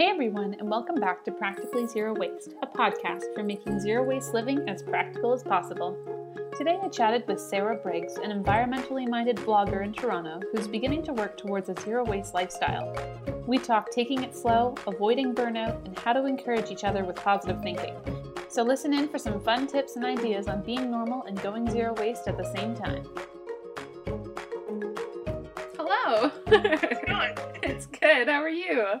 Hey everyone, and welcome back to Practically Zero Waste, a podcast for making zero waste living as practical as possible. Today I chatted with Sarah Briggs, an environmentally minded blogger in Toronto who's beginning to work towards a zero waste lifestyle. We talk taking it slow, avoiding burnout, and how to encourage each other with positive thinking. So listen in for some fun tips and ideas on being normal and going zero waste at the same time. Hello. it's good. How are you?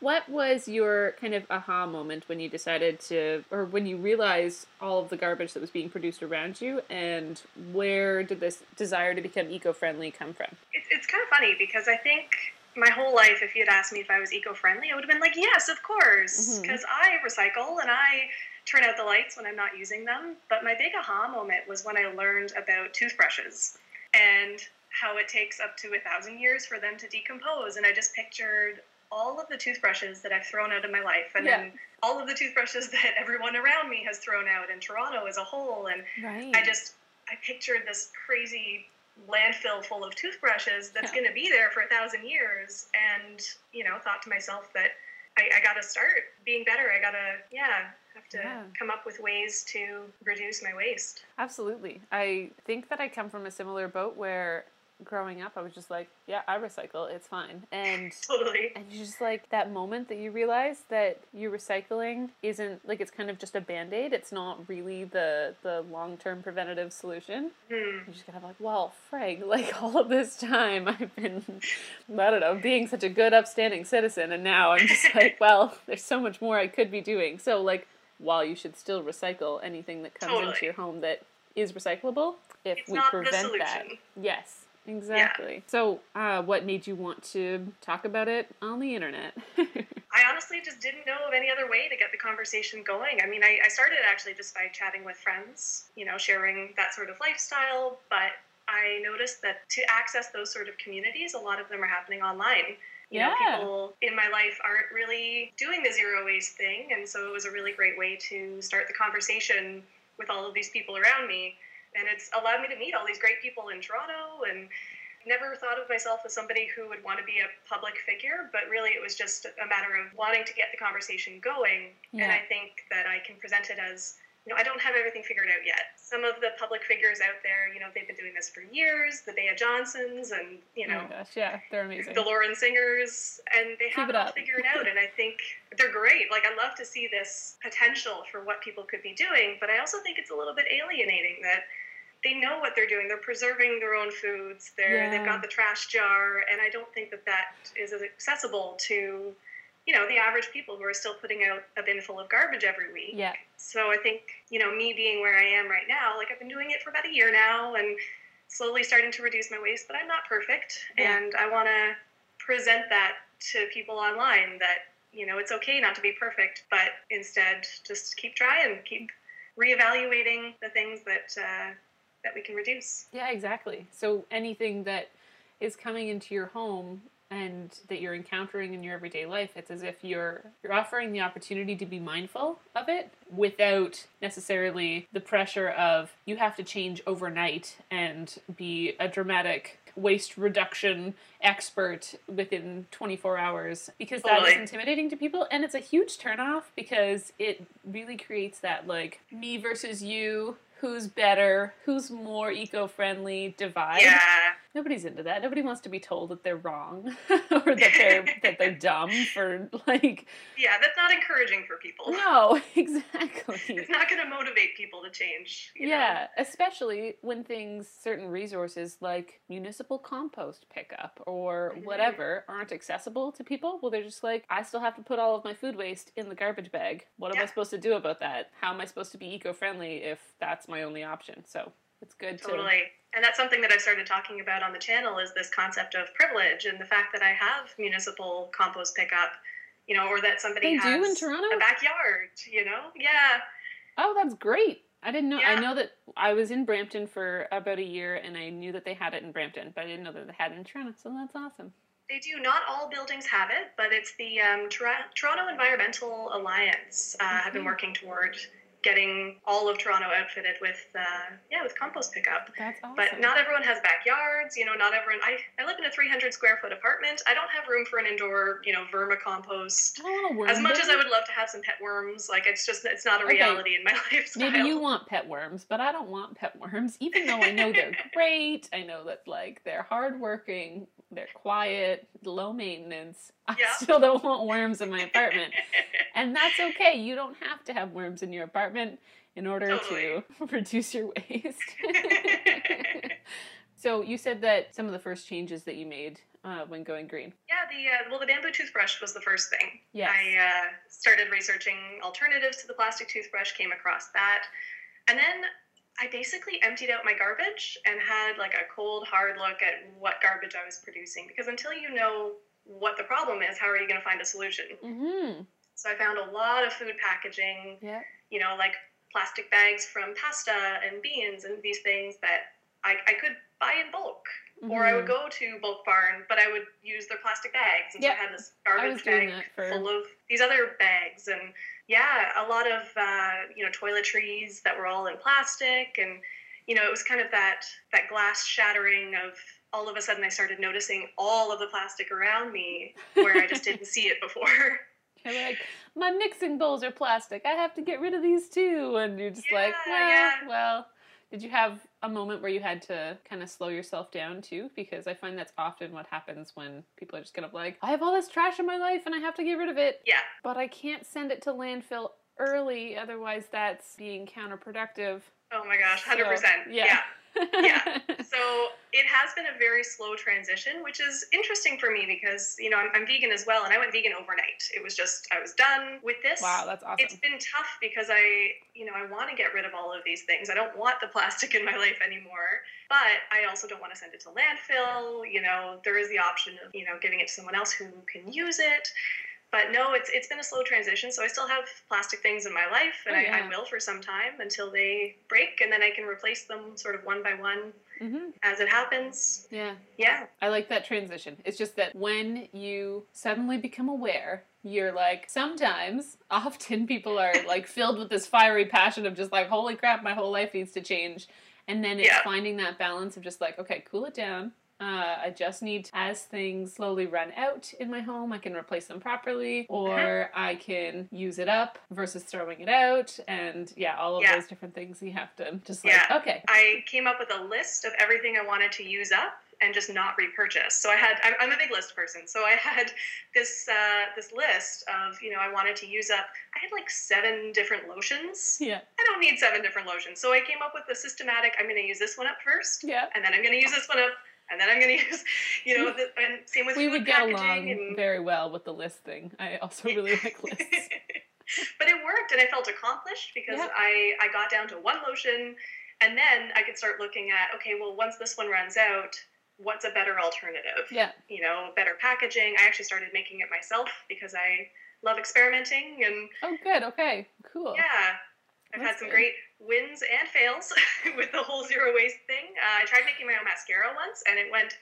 What was your kind of aha moment when you decided to, or when you realized all of the garbage that was being produced around you, and where did this desire to become eco friendly come from? It's, it's kind of funny because I think my whole life, if you had asked me if I was eco friendly, I would have been like, yes, of course, mm-hmm. because I recycle and I turn out the lights when I'm not using them. But my big aha moment was when I learned about toothbrushes and how it takes up to a thousand years for them to decompose. And I just pictured all of the toothbrushes that I've thrown out in my life, and Yeah. then all of the toothbrushes that everyone around me has thrown out in Toronto as a whole. And Right. I just I pictured this crazy landfill full of toothbrushes that's Yeah. going to be there for a thousand years, and you know, thought to myself that I, I got to start being better. I got to yeah have to Yeah. come up with ways to reduce my waste. Absolutely. I think that I come from a similar boat where growing up I was just like, yeah, I recycle, it's fine. And Totally. and you just like that moment that you realize that your recycling isn't like it's kind of just a band-aid. It's not really the the long-term preventative solution. Hmm. You're just kind of like, well, Frank, like all of this time I've been, I don't know, being such a good, upstanding citizen, and now I'm just like, well, there's so much more I could be doing. So, like, while you should still recycle anything that comes into your home that is recyclable, if It's we prevent that, yes, exactly. So, uh, what made you want to talk about it on the internet? I honestly just didn't know of any other way to get the conversation going. I mean, I, I started actually just by chatting with friends, you know, sharing that sort of lifestyle, but I noticed that to access those sort of communities, a lot of them are happening online. You know, Yeah. people in my life aren't really doing the zero waste thing, and so it was a really great way to start the conversation with all of these people around me. And it's allowed me to meet all these great people in Toronto and never thought of myself as somebody who would want to be a public figure, but really it was just a matter of wanting to get the conversation going. And I think that I can present it as, you know, I don't have everything figured out yet. Some of the public figures out there, you know, they've been doing this for years, the Bea Johnsons and, you oh know, my gosh, yeah, they're amazing. the Lauren Singers, and they have it all figured out. And I think they're great. Like, I love to see this potential for what people could be doing, but I also think it's a little bit alienating that they know what they're doing. They're preserving their own foods. They're Yeah. they've got the trash jar, and I don't think that that is as accessible to, you know, the average people who are still putting out a bin full of garbage every week. yeah, So I think, you know, me being where I am right now, like I've been doing it for about a year now and slowly starting to reduce my waste, but I'm not perfect. Yeah. And I want to present that to people online that, you know, it's okay not to be perfect, but instead just keep trying, keep reevaluating the things that, uh, that we can reduce. Yeah, exactly. So anything that is coming into your home and that you're encountering in your everyday life, it's as if you're you're offering the opportunity to be mindful of it without necessarily the pressure of you have to change overnight and be a dramatic waste reduction expert within 24 hours because that is Totally. intimidating to people and it's a huge turnoff because it really creates that like me versus you who's better who's more eco-friendly divide Yeah. Nobody's into that nobody wants to be told that they're wrong or that they're that they're dumb for like Yeah, that's not encouraging for people. no exactly It's not going to motivate people to change. you know? yeah, especially when things, certain resources like municipal compost pickup or whatever, aren't accessible to people. Well, they're just like, I still have to put all of my food waste in the garbage bag. What am I supposed to do about that? How am I supposed to be eco friendly if that's my only option? So it's good to. Totally. And that's something that I've started talking about on the channel is this concept of privilege and the fact that I have municipal compost pickup, you know, or that somebody They do in Toronto? a backyard, you know? Yeah. Oh, that's great. I didn't know. Yeah. I know that I was in Brampton for about a year and I knew that they had it in Brampton, but I didn't know that they had it in Toronto. So that's awesome. They do. Not all buildings have it, but it's the um, Tor- Toronto Environmental Alliance uh, have been working toward getting all of Toronto outfitted with uh, yeah with compost pickup. That's awesome. But not everyone has backyards. You know, not everyone. I, I live in a 300 square foot apartment. I don't have room for an indoor you know vermicompost. I don't want a worm As much as I would love to have some pet worms, like it's just it's not a Okay. reality in my lifestyle. Maybe you want pet worms, but I don't want pet worms. Even though I know they're great, I know that like they're hardworking, they're quiet, low maintenance. I Yeah. still don't want worms in my apartment, and that's okay. You don't have to have worms in your apartment in order Totally. to reduce your waste. so you said that some of the first changes that you made uh, when going green. Yeah, the uh, well, the bamboo toothbrush was the first thing. Yes. I uh, started researching alternatives to the plastic toothbrush, came across that, and then I basically emptied out my garbage and had like a cold, hard look at what garbage I was producing. Because until you know what the problem is, how are you going to find a solution? Mm-hmm. So I found a lot of food packaging, Yeah. you know, like plastic bags from pasta and beans and these things that I, I could buy in bulk. Or I would Mm-hmm. go to Bulk Barn, but I would use their plastic bags. And Yep. so I had this garbage bag for- full of these other bags. And yeah, a lot of, uh, you know, toiletries that were all in plastic. And, you know, it was kind of that, that glass shattering of all of a sudden I started noticing all of the plastic around me where I just didn't see it before. You're like, my mixing bowls are plastic. I have to get rid of these too. And you're just like, well, yeah. well. Did you have a moment where you had to kind of slow yourself down too? Because I find that's often what happens when people are just kind of like, I have all this trash in my life and I have to get rid of it, yeah. but I can't send it to landfill early, otherwise that's being counterproductive. Oh my gosh, 100%. So, yeah. yeah. Yeah. So it has been a very slow transition, which is interesting for me because, you know, I'm, I'm vegan as well, and I went vegan overnight. It was just, I was done with this. wow, that's awesome. It's been tough because I, you know, I want to get rid of all of these things. I don't want the plastic in my life anymore, but I also don't want to send it to landfill. You know, there is the option of, you know, giving it to someone else who can use it. But no, it's it's been a slow transition. So I still have plastic things in my life, and Oh, I, yeah. I will for some time until they break, and then I can replace them sort of one by one hmm as it happens. Yeah. Yeah, I like that transition. It's just that when you suddenly become aware, you're like, sometimes, often people are like filled with this fiery passion of just like, holy crap, my whole life needs to change. And then it's Yeah. finding that balance of just like, okay, cool it down. Uh, I just need, as things slowly run out in my home, I can replace them properly, or I can use it up versus throwing it out, and yeah, all of Yeah. those different things you have to just like, Yeah. okay, I came up with a list of everything I wanted to use up and just not repurchase. So I had I'm, I'm a big list person. So I had this uh, this list of you know I wanted to use up. I had like seven different lotions. yeah, I don't need seven different lotions. So I came up with a systematic. I'm going to use this one up first, yeah. and then I'm going to use this one up, and then I'm going to use you know the, and same with we would get along and very well with the list thing. I also really like lists. but it worked and I felt accomplished because Yeah. I, I got down to one lotion and then I could start looking at, okay, well, once this one runs out, what's a better alternative? Yeah. You know, better packaging. I actually started making it myself because I love experimenting and Oh, good. Okay. Cool. yeah. I've That's had some good. great wins and fails with the whole zero waste thing. Uh, I tried making my own mascara once and it went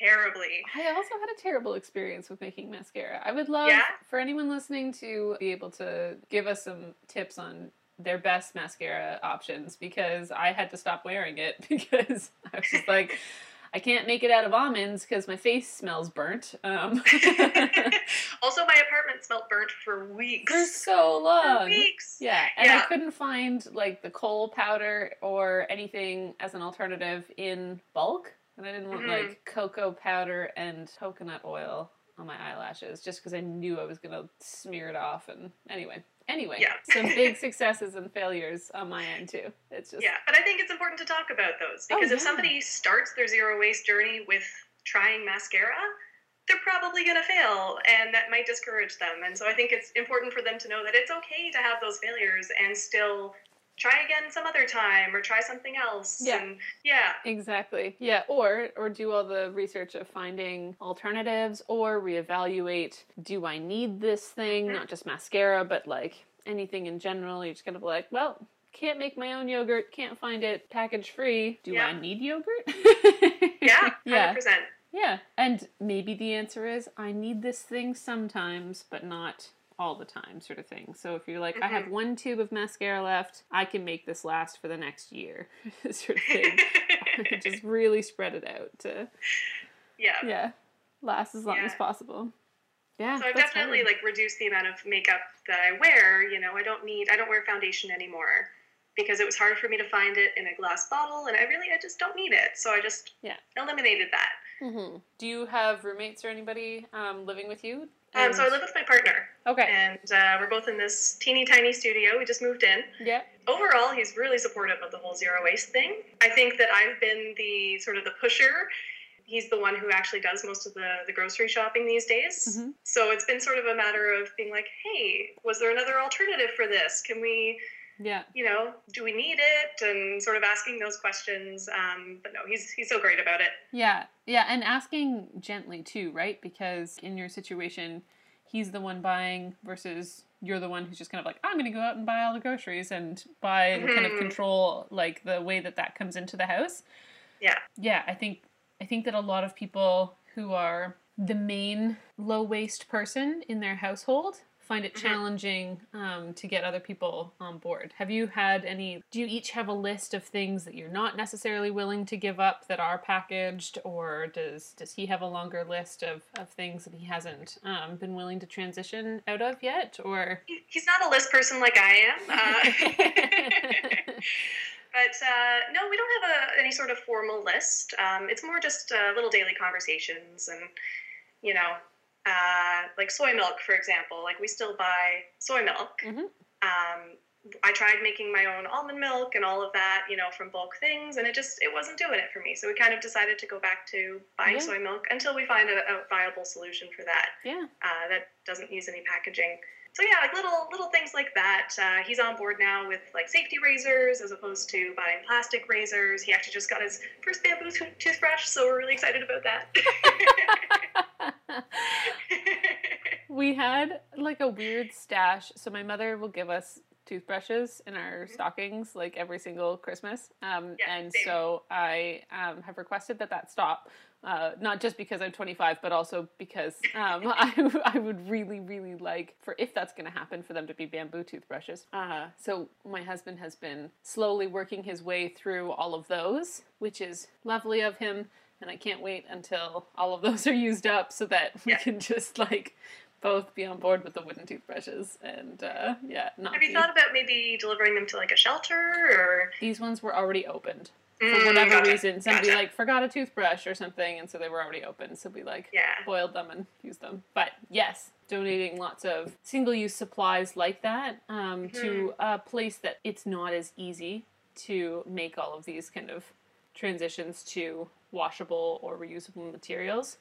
terribly. I also had a terrible experience with making mascara. I would love Yeah? for anyone listening to be able to give us some tips on their best mascara options because I had to stop wearing it because I was just like, I can't make it out of almonds because my face smells burnt. Um, also, my apartment smelled burnt for weeks. for so long. For weeks. Yeah, and I couldn't find like the coal powder or anything as an alternative in bulk. And I didn't want Mhm. like cocoa powder and coconut oil on my eyelashes just because I knew I was gonna smear it off. And anyway, anyway, Yeah. some big successes and failures on my end too. It's just Yeah, but I think it's important to talk about those Oh, because if somebody starts their zero waste journey with trying mascara, they're probably going to fail and that might discourage them. And so I think it's important for them to know that it's okay to have those failures and still try again some other time or try something else. Yeah. And yeah, Exactly. Yeah, or or do all the research of finding alternatives or reevaluate do I need this thing, Mhm. not just mascara, but like anything in general. You're just kind of like, well, can't make my own yogurt, can't find it package free. Do Yeah. I need yogurt? yeah, 100%. yeah. Yeah. And maybe the answer is I need this thing sometimes, but not all the time, sort of thing. So if you're like, I have Mhm. one tube of mascara left, I can make this last for the next year, sort of thing. Just really spread it out to yeah. yeah last as long Yeah. as possible. Yeah, So I've definitely hard. like reduced the amount of makeup that I wear. You know, I don't need I don't wear foundation anymore because it was hard for me to find it in a glass bottle, and I really I just don't need it. So I just Yeah. eliminated that. Mhm. Do you have roommates or anybody um, living with you? Um, so I live with my partner, Okay. and uh, we're both in this teeny tiny studio. We just moved in. Yeah. Overall, he's really supportive of the whole zero waste thing. I think that I've been the sort of the pusher. He's the one who actually does most of the, the grocery shopping these days. Mhm. So it's been sort of a matter of being like, hey, was there another alternative for this? Can we, Yeah. you know, do we need it? And sort of asking those questions. Um, but no, he's he's so great about it. Yeah, yeah, and asking gently too, right? Because in your situation, he's the one buying versus you're the one who's just kind of like, I'm going to go out and buy all the groceries and buy and kind of Mhm. control like the way that that comes into the house. Yeah. Yeah, I think I think that a lot of people who are the main low waste person in their household find it Mhm. challenging um, to get other people on board. Have you had any? Do you each have a list of things that you're not necessarily willing to give up that are packaged, or does does he have a longer list of, of things that he hasn't um, been willing to transition out of yet? Or He, he's not a list person like I am. Uh, But uh, no, we don't have a, any sort of formal list. Um, it's more just uh, little daily conversations, and you know, uh, like soy milk, for example. Like we still buy soy milk. Mhm. Um, I tried making my own almond milk and all of that, you know, from bulk things, and it just it wasn't doing it for me. So we kind of decided to go back to buying Yeah. soy milk until we find a, a viable solution for that yeah, uh, that doesn't use any packaging. So yeah, like little little things like that. Uh, he's on board now with like safety razors as opposed to buying plastic razors. He actually just got his first bamboo to- toothbrush, so we're really excited about that. we had like a weird stash. So my mother will give us toothbrushes in our stockings like every single Christmas. Um, Yeah, and same. so I um, have requested that that stop. Uh, not just because I'm 25, but also because um, I, I would really, really like for if that's going to happen for them to be bamboo toothbrushes. Uh, so my husband has been slowly working his way through all of those, which is lovely of him. And I can't wait until all of those are used up so that we can just like both be on board with the wooden toothbrushes and uh, yeah, not Have you be- thought about maybe delivering them to like a shelter or these ones were already opened for Mm, whatever gotcha, reason. Somebody gotcha. like forgot a toothbrush or something, and so they were already open. So we like Yeah. boiled them and used them. But yes, donating lots of single-use supplies like that um, to Mm-hmm. a place that it's not as easy to make all of these kind of transitions to washable or reusable materials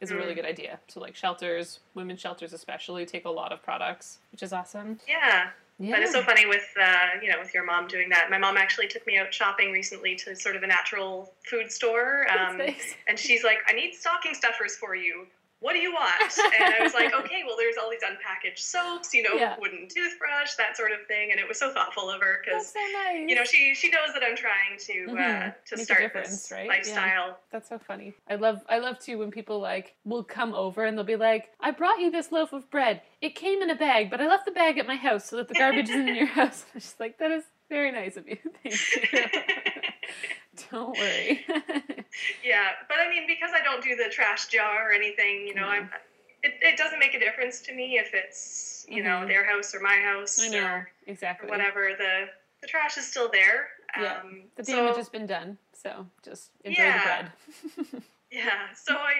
is a really Mm. good idea. So like shelters, women's shelters especially, take a lot of products, which is awesome. Yeah. Yeah. But it's so funny with uh, you know with your mom doing that. My mom actually took me out shopping recently to sort of a natural food store, um, nice. and she's like, "I need stocking stuffers for you. What do you want?" And I was like, "Okay, well, there's all these unpackaged soaps, you know, Yeah. wooden toothbrush, that sort of thing." And it was so thoughtful of her because so nice. you know she she knows that I'm trying to uh, Mhm. to Make start this right? Yeah. lifestyle. That's so funny. I love I love too when people like will come over and they'll be like, "I brought you this loaf of bread. It came in a bag, but I left the bag at my house so that the garbage isn't in your house." I'm just like, "That is very nice of you. Thank you." Don't worry. Yeah, but I mean, because I don't do the trash jar or anything, you know, Mhm. I'm. It, it doesn't make a difference to me if it's you know Mhm. their house or my house I know or, or exactly. whatever. The the trash is still there. Yeah, Um, The so, damage has been done, so just enjoy Yeah. the bread. Yeah. So I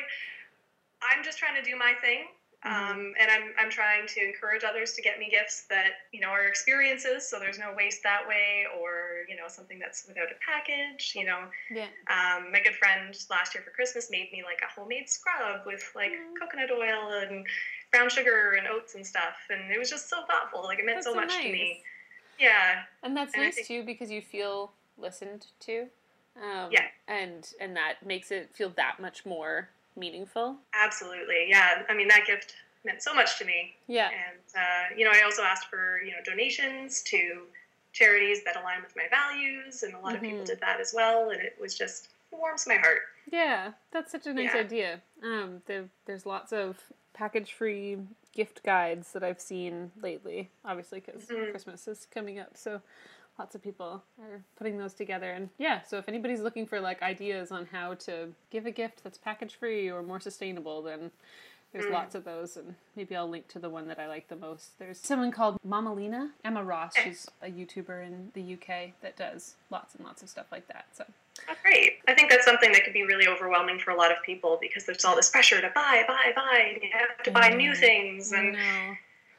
I'm just trying to do my thing. Mm-hmm. Um, and I'm, I'm trying to encourage others to get me gifts that you know are experiences, so there's no waste that way, or you know something that's without a package. You know, yeah. um, my good friend last year for Christmas made me like a homemade scrub with like Mm. coconut oil and brown sugar and oats and stuff, and it was just so thoughtful. Like it meant That's so so much to me. Yeah, And that's And nice think- too because you feel listened to. Um, Yeah. And and that makes it feel that much more meaningful. absolutely. Yeah, I mean that gift meant so much to me, Yeah. and uh, you know I also asked for you know donations to charities that align with my values, and a lot of people Mhm. did that as well, and it was just it warms my heart. Yeah, that's such a nice Yeah. idea. Um, there, there's lots of package-free gift guides that I've seen lately. Obviously, because Mhm. Christmas is coming up, so lots of people are putting those together. And yeah, so if anybody's looking for like ideas on how to give a gift that's package-free or more sustainable, then there's Mm. lots of those, and maybe I'll link to the one that I like the most. There's someone called Mama Lena, Emma Ross. She's a YouTuber in the UK that does lots and lots of stuff like that. So Oh, great. I think that's something that could be really overwhelming for a lot of people because there's all this pressure to buy, buy, buy. You have to buy new things. And,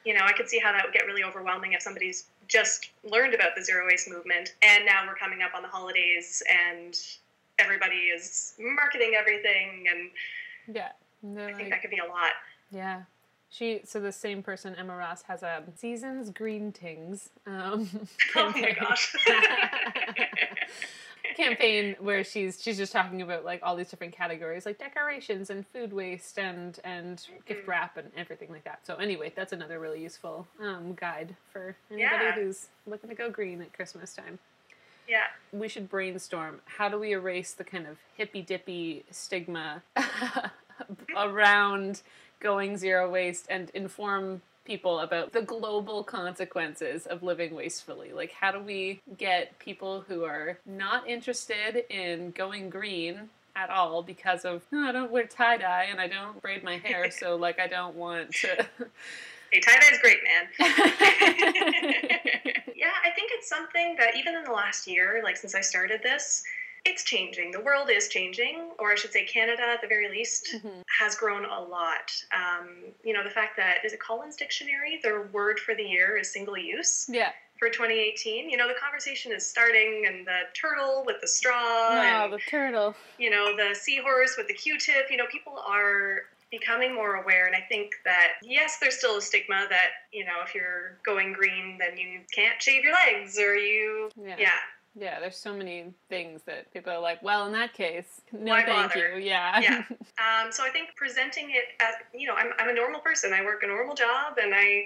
you know, I could see how that would get really overwhelming if somebody's just learned about the zero waste movement and now we're coming up on the holidays and everybody is marketing everything. And Yeah. I think like- that could be a lot. Yeah. She so the same person Emma Ross has a seasons green tings um, Oh my gosh. campaign where she's she's just talking about like all these different categories like decorations and food waste and and gift Mhm. wrap and everything like that. So anyway, that's another really useful um, guide for anybody Yeah. who's looking to go green at Christmas time. yeah. We should brainstorm how do we erase the kind of hippy dippy stigma around going zero waste and inform people about the global consequences of living wastefully. Like, how do we get people who are not interested in going green at all because of, no, I don't wear tie dye and I don't braid my hair, so like, I don't want to. Hey, tie dye's great, man. yeah, I think it's something that even in the last year, like since I started this, it's changing. The world is changing, or I should say, Canada at the very least Mhm. has grown a lot. Um, you know, the fact that is it Collins Dictionary? Their word for the year is single use yeah. for 2018. You know, the conversation is starting, and the turtle with the straw, No, and the turtle. you know, the seahorse with the Q-tip. You know, people are becoming more aware, and I think that yes, there's still a stigma that you know, if you're going green, then you can't shave your legs, or you, Yeah. yeah, Yeah, there's so many things that people are like, well, in that case, no Why thank bother? you. Yeah. Yeah. Um, so I think presenting it as, you know, I'm, I'm a normal person. I work a normal job and I,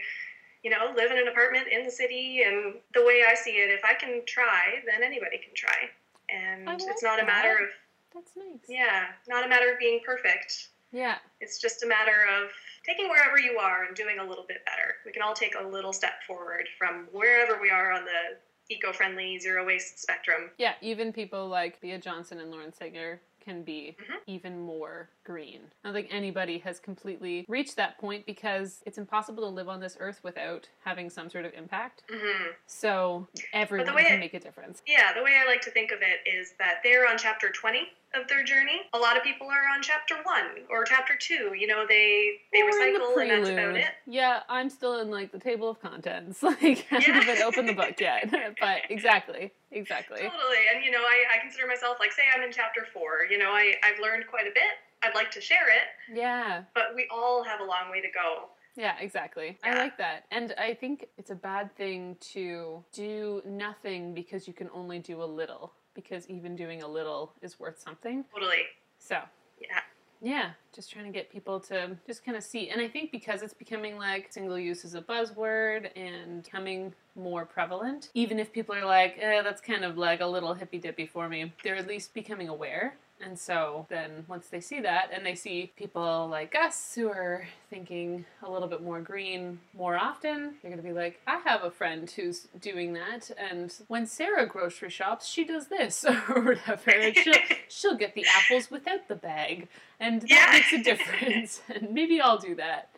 you know, live in an apartment in the city. And the way I see it, if I can try, then anybody can try. And like it's not a matter of, That's nice. yeah, not a matter of being perfect. Yeah. It's just a matter of taking wherever you are and doing a little bit better. We can all take a little step forward from wherever we are on the eco-friendly zero waste spectrum. Yeah, even people like Bea Johnson and Lauren Singer can be Mhm. even more green. I don't think anybody has completely reached that point because it's impossible to live on this earth without having some sort of impact. hmm So everyone can it- make a difference. Yeah, the way I like to think of it is that they're on chapter 20 of their journey. A lot of people are on chapter 1 or chapter 2. You know, they they Or in the recycle and that's about it. Yeah, I'm still in like the table of contents. Like I haven't even opened the book yet. but exactly, exactly. Totally. And you know, I, I consider myself like say I'm in chapter 4. You know, I I've learned quite a bit. I'd like to share it, Yeah. but we all have a long way to go. Yeah, exactly. I like that. And I think it's a bad thing to do nothing because you can only do a little, because even doing a little is worth something. Totally. So, Yeah. yeah, just trying to get people to just kind of see. And I think because it's becoming like single use is a buzzword and becoming more prevalent, even if people are like, eh, that's kind of like a little hippy dippy for me, they're at least becoming aware. And so then once they see that and they see people like us who are thinking a little bit more green more often, they're going to be like, I have a friend who's doing that. And when Sarah grocery shops, she does this or whatever. And she'll, she'll get the apples without the bag. And that Yeah. makes a difference. and maybe I'll do that.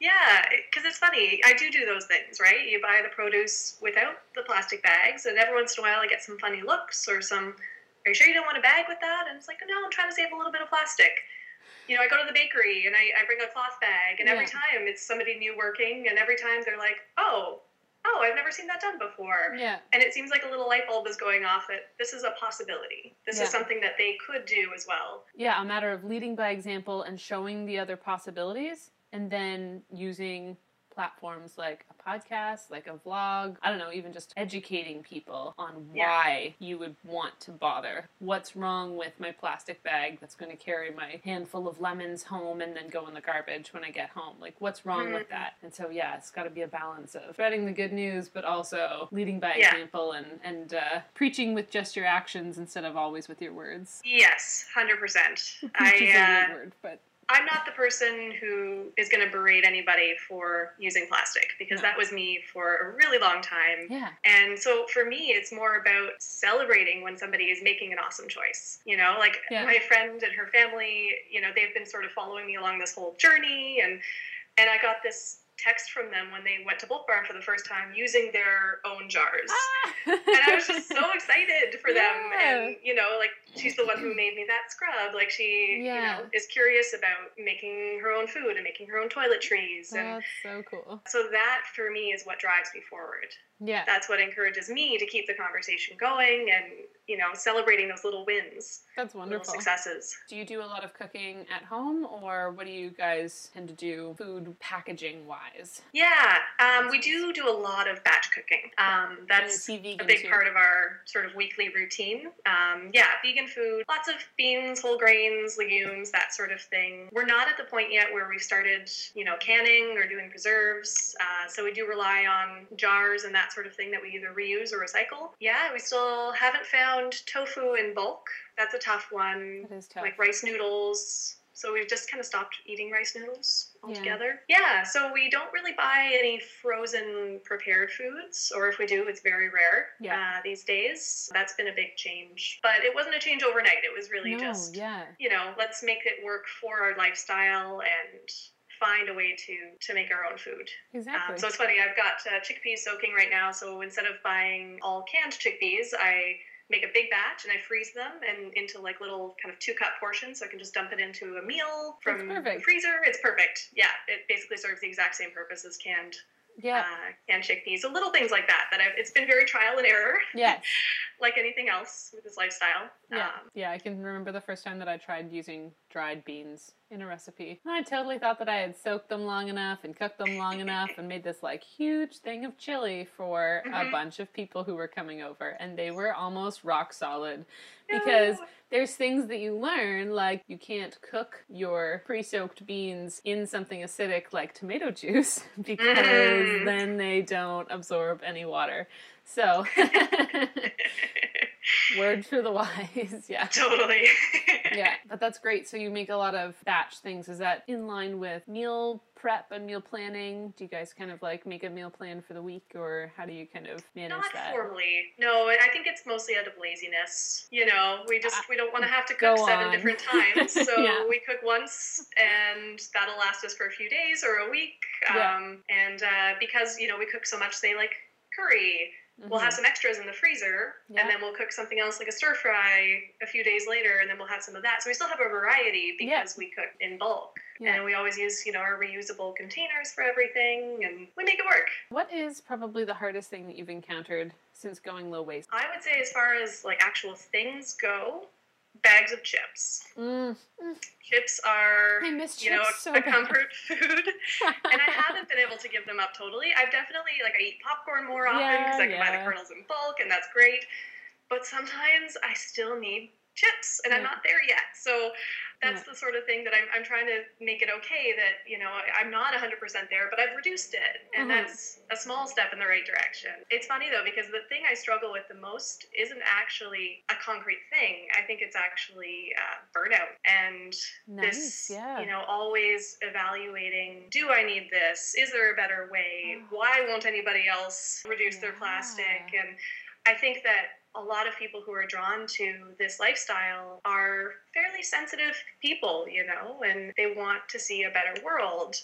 Yeah, because it's funny. I do do those things, right? You buy the produce without the plastic bags, and every once in a while I get some funny looks or some, are you sure you don't want a bag with that? And it's like, no, I'm trying to save a little bit of plastic. You know, I go to the bakery and I, I bring a cloth bag, and every time it's somebody new working, and every time they're like, oh, oh, I've never seen that done before. Yeah. And it seems like a little light bulb is going off that this is a possibility. This Yeah. is something that they could do as well. Yeah, a matter of leading by example and showing the other possibilities and then using platforms like a podcast, like a vlog, I don't know, even just educating people on Yeah. why you would want to bother. What's wrong with my plastic bag that's going to carry my handful of lemons home and then go in the garbage when I get home? Like, what's wrong with Mhm. that? And so, yeah, it's got to be a balance of spreading the good news, but also leading by Yeah. example and, and uh, preaching with just your actions instead of always with your words. Yes, hundred percent. Preach is a I weird uh, word, but I'm not the person who is going to berate anybody for using plastic because No. that was me for a really long time. yeah. And so for me, it's more about celebrating when somebody is making an awesome choice. You know, like Yeah. my friend and her family, you know, they've been sort of following me along this whole journey and and I got this text from them when they went to Bulk Barn for the first time using their own jars. Ah! And I was just so excited for them. And, you know, like, she's the one who made me that scrub. Like, she, Yeah. you know, is curious about making her own food and making her own toiletries. And That's so cool. so that, for me, is what drives me forward. Yeah. That's what encourages me to keep the conversation going and, you know, celebrating those little wins, That's little wonderful. successes. Do you do a lot of cooking at home, or what do you guys tend to do food packaging wise? Yeah, um, we do do a lot of batch cooking. Um, that's a big too? part of our sort of weekly routine. Um, yeah, vegan food, lots of beans, whole grains, legumes, that sort of thing. We're not at the point yet where we've started, you know, canning or doing preserves. Uh, so we do rely on jars and that sort of thing that we either reuse or recycle. Yeah, we still haven't found tofu in bulk. That's a tough one. That is tough. Like rice noodles. So we've just kind of stopped eating rice noodles Yeah. altogether. Yeah. so we don't really buy any frozen prepared foods, or if we do, it's very rare Yeah. uh, these days. That's been a big change, but it wasn't a change overnight. It was really no, just yeah. you know, let's make it work for our lifestyle and find a way to to make our own food. Exactly. Um, so it's funny. I've got uh, chickpeas soaking right now. So instead of buying all canned chickpeas, I make a big batch and I freeze them and into like little kind of two cup portions. So I can just dump it into a meal from the freezer. It's perfect. Yeah, it basically serves the exact same purpose as canned yeah. uh, canned chickpeas. So little things like that. That I've, it's been very trial and error, yes. like anything else with this lifestyle. Yeah. Um, yeah, I can remember the first time that I tried using dried beans in a recipe. I totally thought that I had soaked them long enough and cooked them long enough and made this like huge thing of chili for a Mhm. bunch of people who were coming over and they were almost rock solid because no. there's things that you learn like you can't cook your pre-soaked beans in something acidic like tomato juice because Mhm. then they don't absorb any water. So word for the wise, yeah. totally. Yeah, but that's great. So you make a lot of batch things. Is that in line with meal prep and meal planning? Do you guys kind of like make a meal plan for the week or how do you kind of manage Not that? formally. No, I think it's mostly out of laziness. You know, we just we don't want to have to Go cook seven on. different times. So Yeah. we cook once and that'll last us for a few days or a week. Yeah. Um, and uh, because, you know, we cook so much, they like curry, we'll Mhm. have some extras in the freezer Yeah. and then we'll cook something else like a stir fry a few days later and then we'll have some of that. So we still have a variety Yeah. because we cook in bulk. Yeah. And we always use, you know, our reusable containers for everything and we make it work. What is probably the hardest thing that you've encountered since going low waste? I would say, as far as like actual things go, bags of chips. Mm, Chips are, you know, so a bad. comfort food, and I haven't been able to give them up totally. I've definitely like I eat popcorn more often Yeah, because I can buy the kernels in bulk, and that's great. But sometimes I still need chips, and I'm not there yet. So that's the sort of thing that I'm, I'm trying to make it okay that you know I'm not 100% there, but I've reduced it, and Mhm. that's a small step in the right direction. It's funny though because the thing I struggle with the most isn't actually a concrete thing. I think it's actually uh, burnout and Nice, this yeah. you know always evaluating do i need this is there a better way Oh. why won't anybody else reduce their plastic and i think that a lot of people who are drawn to this lifestyle are fairly sensitive people you know and they want to see a better world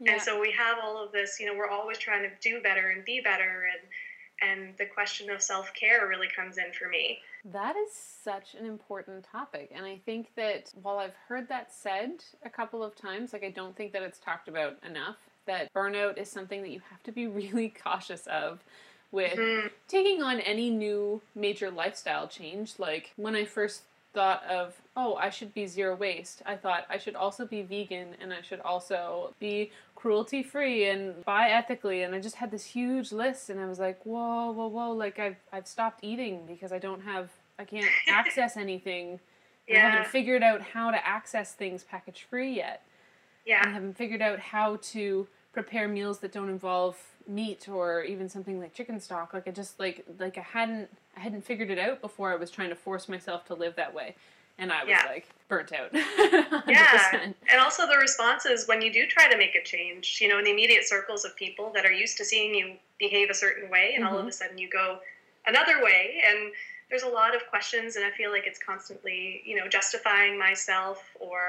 yeah. and so we have all of this you know we're always trying to do better and be better and and the question of self-care really comes in for me That is such an important topic. And I think that while I've heard that said a couple of times, like I don't think that it's talked about enough, that burnout is something that you have to be really cautious of with Mhm. taking on any new major lifestyle change. Like when I first thought of, oh, I should be zero waste, I thought I should also be vegan and I should also be cruelty free and buy ethically and I just had this huge list and I was like, whoa, whoa, whoa, like I've I've stopped eating because I don't have I can't access anything. Yeah. I haven't figured out how to access things package free yet. Yeah. I haven't figured out how to prepare meals that don't involve meat or even something like chicken stock. Like I just like like I hadn't I hadn't figured it out before I was trying to force myself to live that way. And I was Yeah. like burnt out. Yeah, and also the responses when you do try to make a change, you know, in the immediate circles of people that are used to seeing you behave a certain way, and all of a mm-hmm. sudden you go another way, and there's a lot of questions, and I feel like it's constantly, you know, justifying myself, or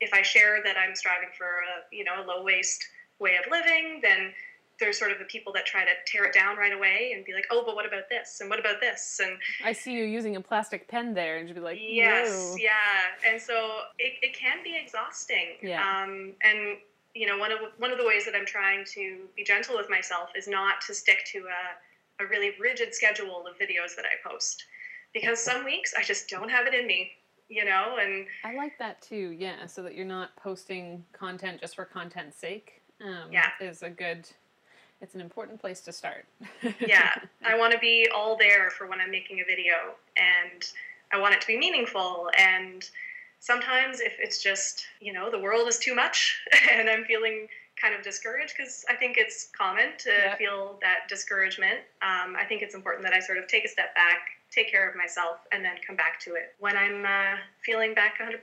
if I share that I'm striving for a, you know, a low waste way of living, then there's sort of the people that try to tear it down right away and be like, oh, but what about this? And what about this? And I see you using a plastic pen there and just be like, Yes, "Whoa." yeah, and so it, it can be exhausting. Yeah. Um, and you know, one of one of the ways that I'm trying to be gentle with myself is not to stick to a, a really rigid schedule of videos that I post, because some weeks I just don't have it in me, you know, and I like that too, yeah, so that you're not posting content just for content's sake. Um, Yeah. Is a good, it's an important place to start. yeah, I want to be all there for when I'm making a video, and I want it to be meaningful. And sometimes, if it's just, you know, the world is too much and I'm feeling kind of discouraged, because I think it's common to feel that discouragement, um, I think it's important that I sort of take a step back, take care of myself, and then come back to it when I'm uh, feeling back 100%.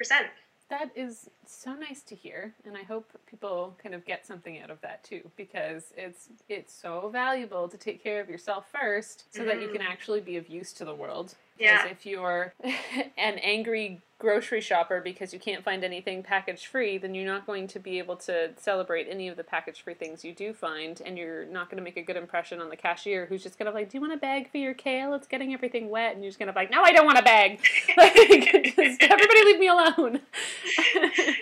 That is so nice to hear, and I hope people kind of get something out of that too, because it's it's so valuable to take care of yourself first, so that you can Mhm. actually be of use to the world. Yeah. If you're an angry grocery shopper because you can't find anything package free, then you're not going to be able to celebrate any of the package free things you do find, and you're not going to make a good impression on the cashier who's just going to be like, "Do you want a bag for your kale? It's getting everything wet," and you're just going to be like, "No, I don't want a bag. Like, just everybody leave me alone."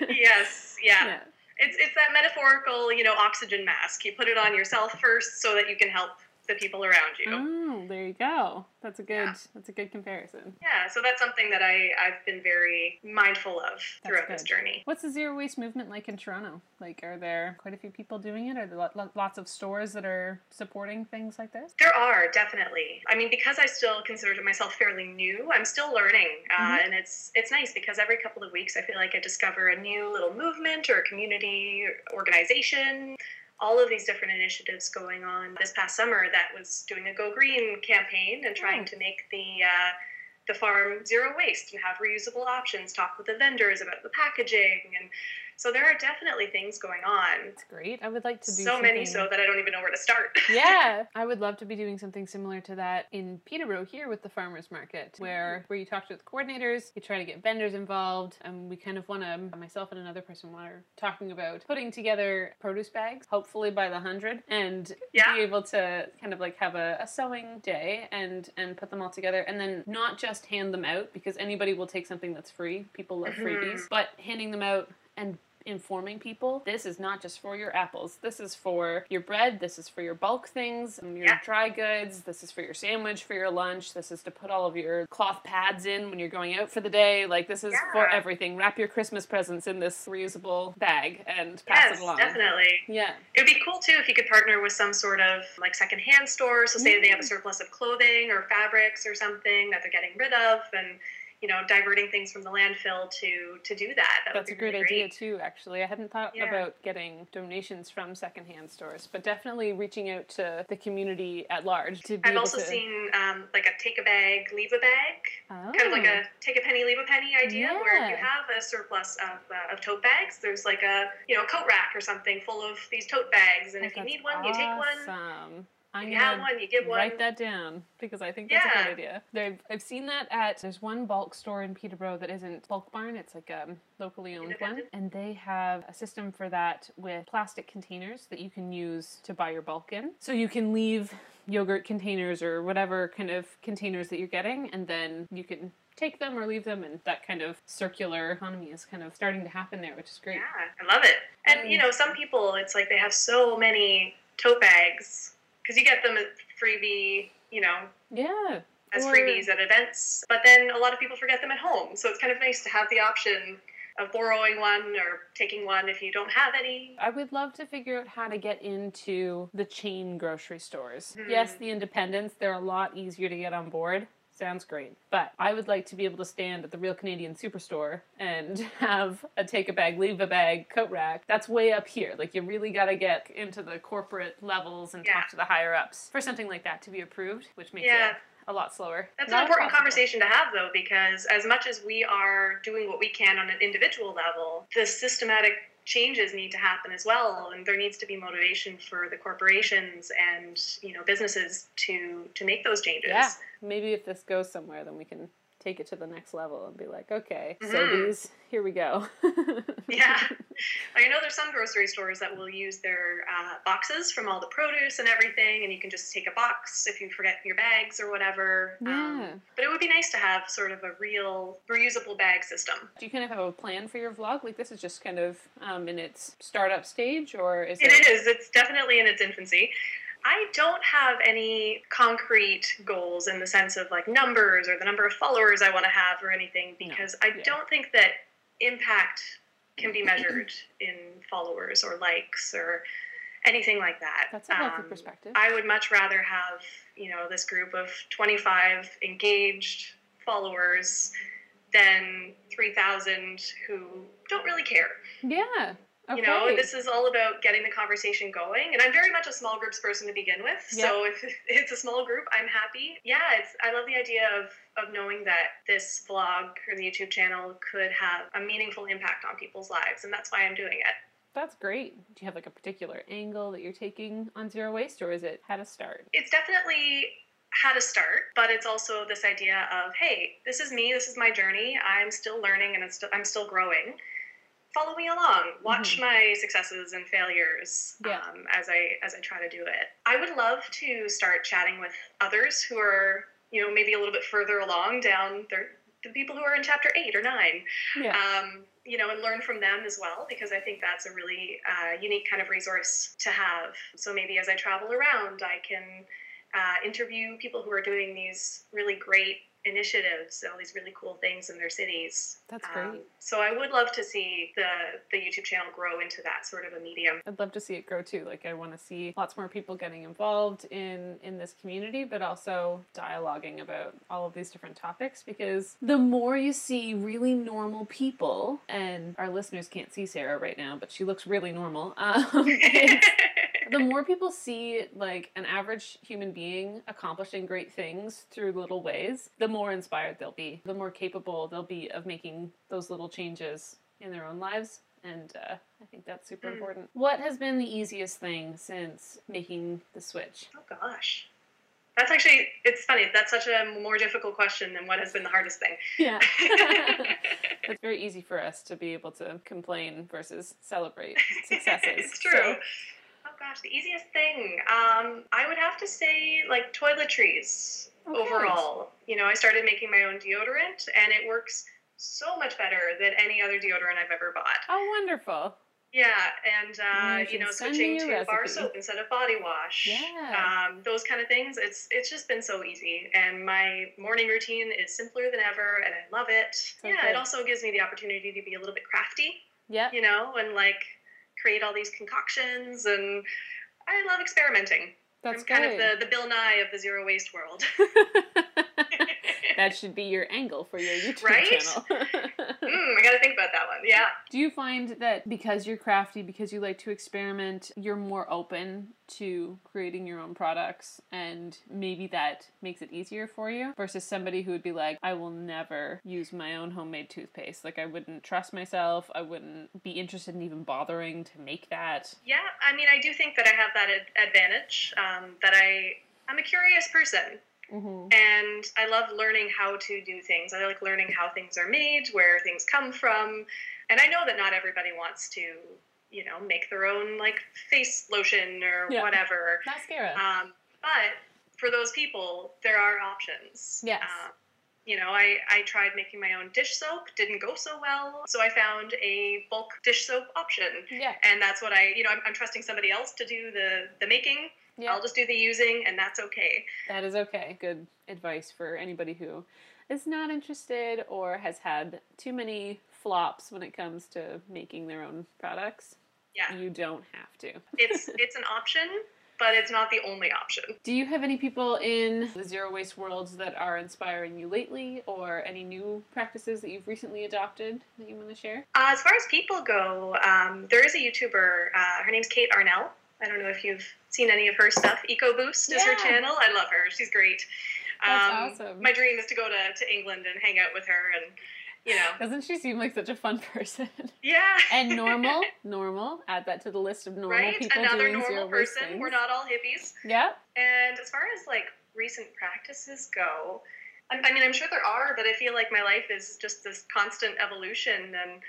yes, yeah. yeah. It's it's that metaphorical, you know, oxygen mask. You put it on yourself first so that you can help the people around you. Mm. There you go. That's a good. Yeah. That's a good comparison. Yeah, so that's something that I I've been very mindful of throughout this journey. What's the zero waste movement like in Toronto? Like, are there quite a few people doing it? Are there lo- lo- lots of stores that are supporting things like this? There are definitely. I mean, because I still consider myself fairly new, I'm still learning, uh, Mhm. and it's it's nice because every couple of weeks I feel like I discover a new little movement or community organization. All of these different initiatives going on. This past summer, that was doing a Go Green campaign and trying Oh. to make the uh, the farm zero waste and have reusable options. Talk with the vendors about the packaging, and so there are definitely things going on. It's great. I would like to do So many so that I don't even know where to start. yeah, I would love to be doing something similar to that in Peterborough here with the farmers market, where mm-hmm. where you talk to the coordinators, you try to get vendors involved, and we kind of want to. Myself and another person are talking about putting together produce bags, hopefully by the hundred, and Yeah. be able to kind of like have a, a sewing day and and put them all together, and then not just hand them out because anybody will take something that's free. People love freebies, mm-hmm. but handing them out and informing people this is not just for your apples. This is for your bread. This is for your bulk things um, your Yeah. dry goods. This is for your sandwich for your lunch. This is to put all of your cloth pads in when you're going out for the day. Like this is for everything. Wrap your christmas presents in this reusable bag and pass yes, it along. definitely. yeah. It would be cool too if you could partner with some sort of like secondhand store. So say they have a mm. surplus of clothing or fabrics or something that they're getting rid of, and you know diverting things from the landfill to to do that. that That's a great really idea too. Actually, I hadn't thought Yeah. about getting donations from secondhand stores, but definitely reaching out to the community at large to be I've also to. seen um, like a take a bag, leave a bag, oh. kind of like a take a penny, leave a penny idea, where if you have a surplus of, uh, of tote bags, there's like a you know coat rack or something full of these tote bags, and if you need one, you take one. I'm you have one, you give one. write that down because I think that's a good idea. There, I've seen that at there's one bulk store in Peterborough that isn't bulk barn. It's like a locally owned one, and they have a system for that with plastic containers that you can use to buy your bulk in. So you can leave yogurt containers or whatever kind of containers that you're getting, and then you can take them or leave them, and that kind of circular economy is kind of starting to happen there, which is great. Yeah, I love it. And you mm. know, some people, it's like they have so many tote bags because you get them as freebie, you know, Yeah. as Or- freebies at events. But then a lot of people forget them at home, so it's kind of nice to have the option of borrowing one or taking one if you don't have any. I would love to figure out how to get into the chain grocery stores. Mhm. Yes, the independents, they're a lot easier to get on board. Sounds great. But I would like to be able to stand at the Real Canadian Superstore and have a take a bag, leave a bag coat rack. That's way up here. Like, you really got to get into the corporate levels and Yeah. talk to the higher ups for something like that to be approved, which makes Yeah. it a lot slower. That's Not an important impossible. conversation to have, though, because as much as we are doing what we can on an individual level, the systematic changes need to happen as well, and there needs to be motivation for the corporations and you know businesses to to make those changes. Yeah. Maybe if this goes somewhere, then we can take it to the next level and be like, okay, so Mhm. these, here we go. Yeah. I know there's some grocery stores that will use their uh, boxes from all the produce and everything, and you can just take a box if you forget your bags or whatever. Yeah. Um, but it would be nice to have sort of a real reusable bag system. Do you kind of have a plan for your vlog? Like this is just kind of um, in its startup stage, or is it? It is. It's definitely in its infancy. I don't have any concrete goals in the sense of like numbers or the number of followers I want to have or anything No, because I yeah. don't think that impact can be measured in followers or likes or anything like that. That's a healthy Um, perspective. I would much rather have, you know, this group of 25 engaged followers than 3,000 who don't really care. yeah. Okay. You know, this is all about getting the conversation going, and I'm very much a small groups person to begin with. So if it's a small group, I'm happy. Yeah, it's I love the idea of of knowing that this vlog or the YouTube channel could have a meaningful impact on people's lives, and that's why I'm doing it. That's great. Do you have like a particular angle that you're taking on zero waste, or is it how to start? It's definitely how to start, but it's also this idea of hey, this is me, this is my journey. I'm still learning, and it's still, I'm still growing. Follow me along. Watch my successes and failures Yeah. um, as I as I try to do it. I would love to start chatting with others who are you know maybe a little bit further along down their the people who are in chapter eight or nine Yeah. um, you know, and learn from them as well, because I think that's a really uh, unique kind of resource to have. So maybe as I travel around, I can uh, interview people who are doing these really great initiatives, all these really cool things in their cities. That's Um, great. so I would love to see the the YouTube channel grow into that sort of a medium. I'd love to see it grow too. Like I want to see lots more people getting involved in in this community, but also dialoguing about all of these different topics because the more you see really normal people, and our listeners can't see Sara right now, but she looks really normal. Um, the more people see like an average human being accomplishing great things through little ways, the more inspired they'll be, the more capable they'll be of making those little changes in their own lives. And uh, I think that's super Mm. important. What has been the easiest thing since making the switch? oh gosh. That's actually, it's funny. That's such a more difficult question than what has been the hardest thing. Yeah. it's very easy for us to be able to complain versus celebrate successes. it's true. So, gosh, the easiest thing. Um, I would have to say like toiletries good. overall. You know, I started making my own deodorant, and it works so much better than any other deodorant I've ever bought. oh, wonderful. Yeah, and uh, You you know, switching to a bar soap instead of body wash. Yeah. Um, those kind of things. It's it's just been so easy, and my morning routine is simpler than ever, and I love it. So yeah, good. it also gives me the opportunity to be a little bit crafty Yeah. you know, and like create all these concoctions. And I love experimenting. That's I'm kind great. of the, the Bill Nye of the zero waste world. that should be your angle for your YouTube Right? channel. mm, I got to think about that one. Yeah. Do you find that because you're crafty, because you like to experiment, you're more open to creating your own products and maybe that makes it easier for you versus somebody who would be like, I will never use my own homemade toothpaste. Like, I wouldn't trust myself. I wouldn't be interested in even bothering to make that. Yeah. I mean, I do think that I have that ad- advantage um, that I, I'm a curious person. Mm-hmm. and I love learning how to do things. I like learning how things are made, where things come from, and I know that not everybody wants to, you know, make their own like face lotion or Yeah. whatever. Mascara. Um, but for those people, there are options. Yes. Uh, you know, I, I tried making my own dish soap, didn't go so well, so I found a bulk dish soap option. yeah. And that's what I, you know, I'm, I'm trusting somebody else to do the, the making. Yeah. I'll just do the using, and that's okay. That is okay. Good advice for anybody who is not interested or has had too many flops when it comes to making their own products. Yeah. You don't have to. It's it's an option, but it's not the only option. Do you have any people in the zero waste worlds that are inspiring you lately, or any new practices that you've recently adopted that you want to share? Uh, as far as people go, um, there is a YouTuber. Uh, her name's Kate Arnell. I don't know if you've seen any of her stuff. EcoBoost is her channel. I love her. She's great. That's um, awesome. My dream is to go to, to England and hang out with her and, you know. Doesn't she seem like such a fun person? Yeah. and normal, normal. Add that to the list of normal right? people Another doing normal person. things. We're not all hippies. Yeah. And as far as like recent practices go, I I mean, I'm sure there are, but I feel like my life is just this constant evolution and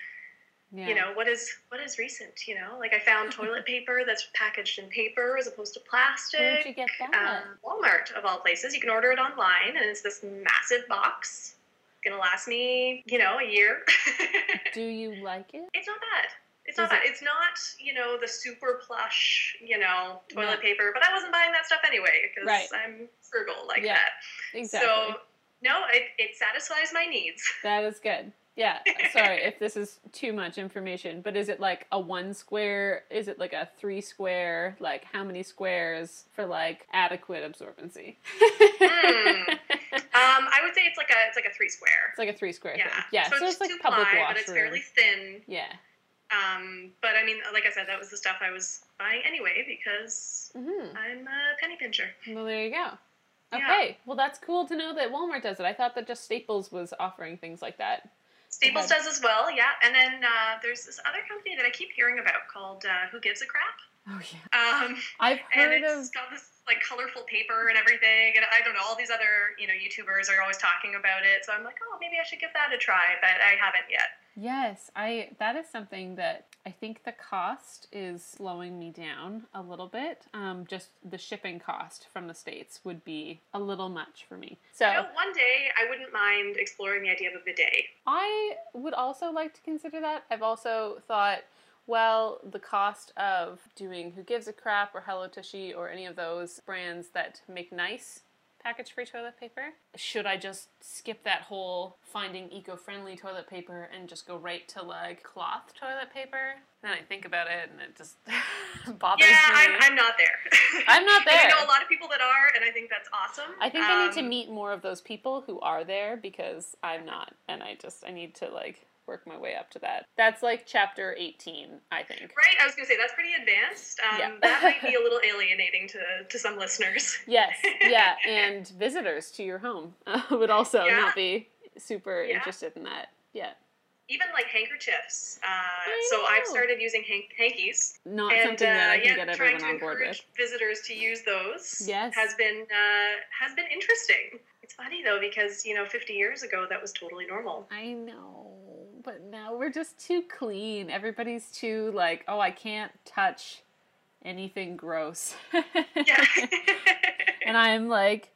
Yeah. you know what is what is recent you know like i found toilet paper that's packaged in paper as opposed to plastic Where'd you get that? um, walmart of all places you can order it online and it's this massive box gonna last me you know a year Do you like it? it's not bad it's not Is bad it- it's not you know the super plush you know toilet Yeah. paper but i wasn't buying that stuff anyway because Right. i'm frugal like Yeah, that Exactly. so no it, it satisfies my needs that is good. Yeah. Sorry if this is too much information, but is it like a one square? Is it like a three square? Like how many squares for like adequate absorbency? Hmm. um i would say it's like a it's like a three square It's like a three square Yeah. thing. Yeah. So, So, it's, it's like public ply, washroom. but it's fairly thin. Yeah. Um, but I mean, like I said, that was the stuff I was buying anyway because hmm I'm a penny pincher. Well, there you go. Yeah. Okay. Well, that's cool to know that Walmart does it. I thought that just Staples was offering things like that. Staples does as well, yeah. And then uh, there's this other company that I keep hearing about called uh, Who Gives a Crap. Oh yeah. Um, I've heard and it's of. got this like colorful paper and everything. And I don't know, all these other you know YouTubers are always talking about it. So I'm like, oh, maybe I should give that a try, but I haven't yet. Yes, I that is something that I think the cost is slowing me down a little bit. Um, just the shipping cost from the states would be a little much for me. So You know, one day I wouldn't mind exploring the idea of a bidet. I would also like to consider that. I've also thought, well, the cost of doing Who Gives a Crap or Hello Tushy or any of those brands that make nice package free toilet paper, should I just skip that whole finding eco friendly toilet paper and just go right to like cloth toilet paper? Then I think about it and it just bothers Yeah, me. I'm, I'm not there. I'm not there. I know a lot of people that are, and I think that's awesome. I think I need to Um, meet more of those people who are there because I'm not, and I just I need to like work my way up to that. That's like chapter 18, I think. Right, I was gonna say that's pretty advanced. Um, Yeah. that might be a little alienating to, to some listeners. Yes, yeah, and visitors to your home uh, would also Yeah. not be super Yeah. interested in that. Yeah, Even like handkerchiefs. Uh, so I've started using hank- hankies, not and something uh, that I can yeah, get everyone to on board encourage with. visitors to use those. Yes. has been uh, has been interesting. It's funny though because you know 50 years ago that was totally normal. I know, but now we're just too clean. Everybody's too like, oh, I can't touch anything gross. Yeah. and I'm like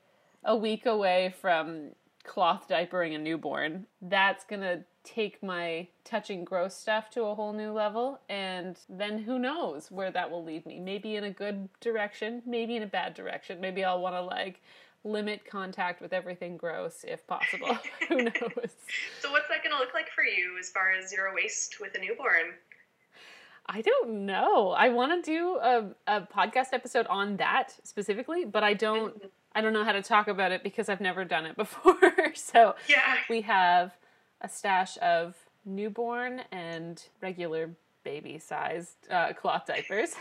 a week away from cloth diapering a newborn. That's gonna take my touching gross stuff to a whole new level, and then who knows where that will lead me? Maybe in a good direction, maybe in a bad direction. Maybe I'll want to like limit contact with everything gross if possible. who knows? so what's that going to look like for you as far as zero waste with a newborn? I don't know. I want to do a, a podcast episode on that specifically, but I don't. I don't know how to talk about it because I've never done it before. so Yeah. we have a stash of newborn and regular baby sized uh, cloth diapers.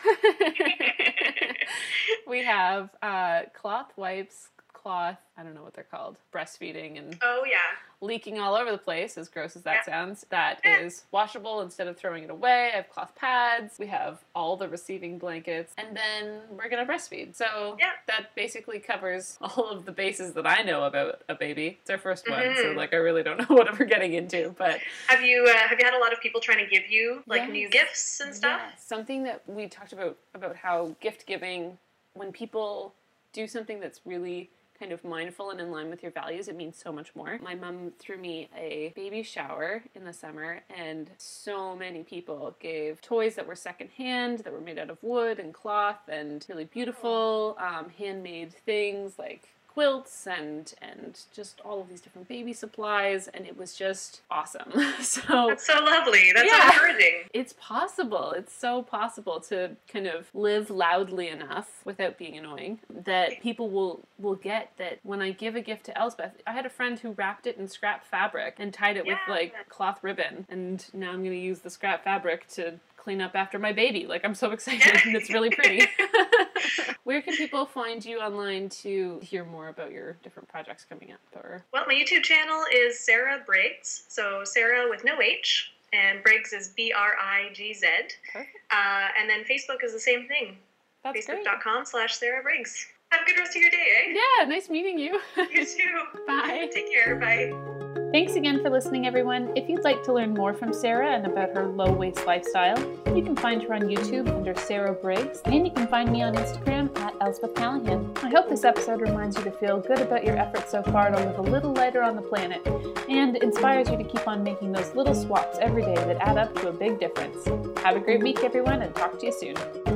we have uh, cloth wipes, cloth, I don't know what they're called, breastfeeding and Oh yeah. leaking all over the place, as gross as that Yeah. sounds. That Yeah. is washable instead of throwing it away. I have cloth pads. We have all the receiving blankets. And then we're going to breastfeed. So Yeah. that basically covers all of the bases that I know about a baby. It's our 1st one, so Mhm. like I really don't know what we're getting into. But Have you uh, have you had a lot of people trying to give you like new gifts and stuff? Yeah, something that we talked about about how gift giving, when people do something that's really kind of mindful and in line with your values, it means so much more. My mom threw me a baby shower in the summer, and so many people gave toys that were secondhand, that were made out of wood and cloth, and really beautiful um, handmade things like quilts and and just all of these different baby supplies, and it was just awesome. so That's so lovely. That's Yeah. so encouraging. it's possible. It's so possible to kind of live loudly enough without being annoying that people will will get that when I give a gift to Elspeth, I had a friend who wrapped it in scrap fabric and tied it with like cloth ribbon, and now I'm going to use the scrap fabric to clean up after my baby. Like I'm so excited, and it's really pretty. Where can people find you online to hear more about your different projects coming up? Or Well, my YouTube channel is Sara Brigz. So Sara with no H, and Brigz is B R I G Z. Perfect. Uh, and then Facebook is the same thing. that's. Facebook.com slash Sara Brigz. Have a good rest of your day, eh? Yeah, nice meeting you. You too. Bye. Take care. Bye. Thanks again for listening, everyone. If you'd like to learn more from Sara and about her low waste lifestyle, you can find her on YouTube under Sara Brigz, and you can find me on Instagram at Elspeth Callahan. I hope this episode reminds you to feel good about your efforts so far to live a little lighter on the planet, and inspires you to keep on making those little swaps every day that add up to a big difference. Have a great week, everyone, and talk to you soon.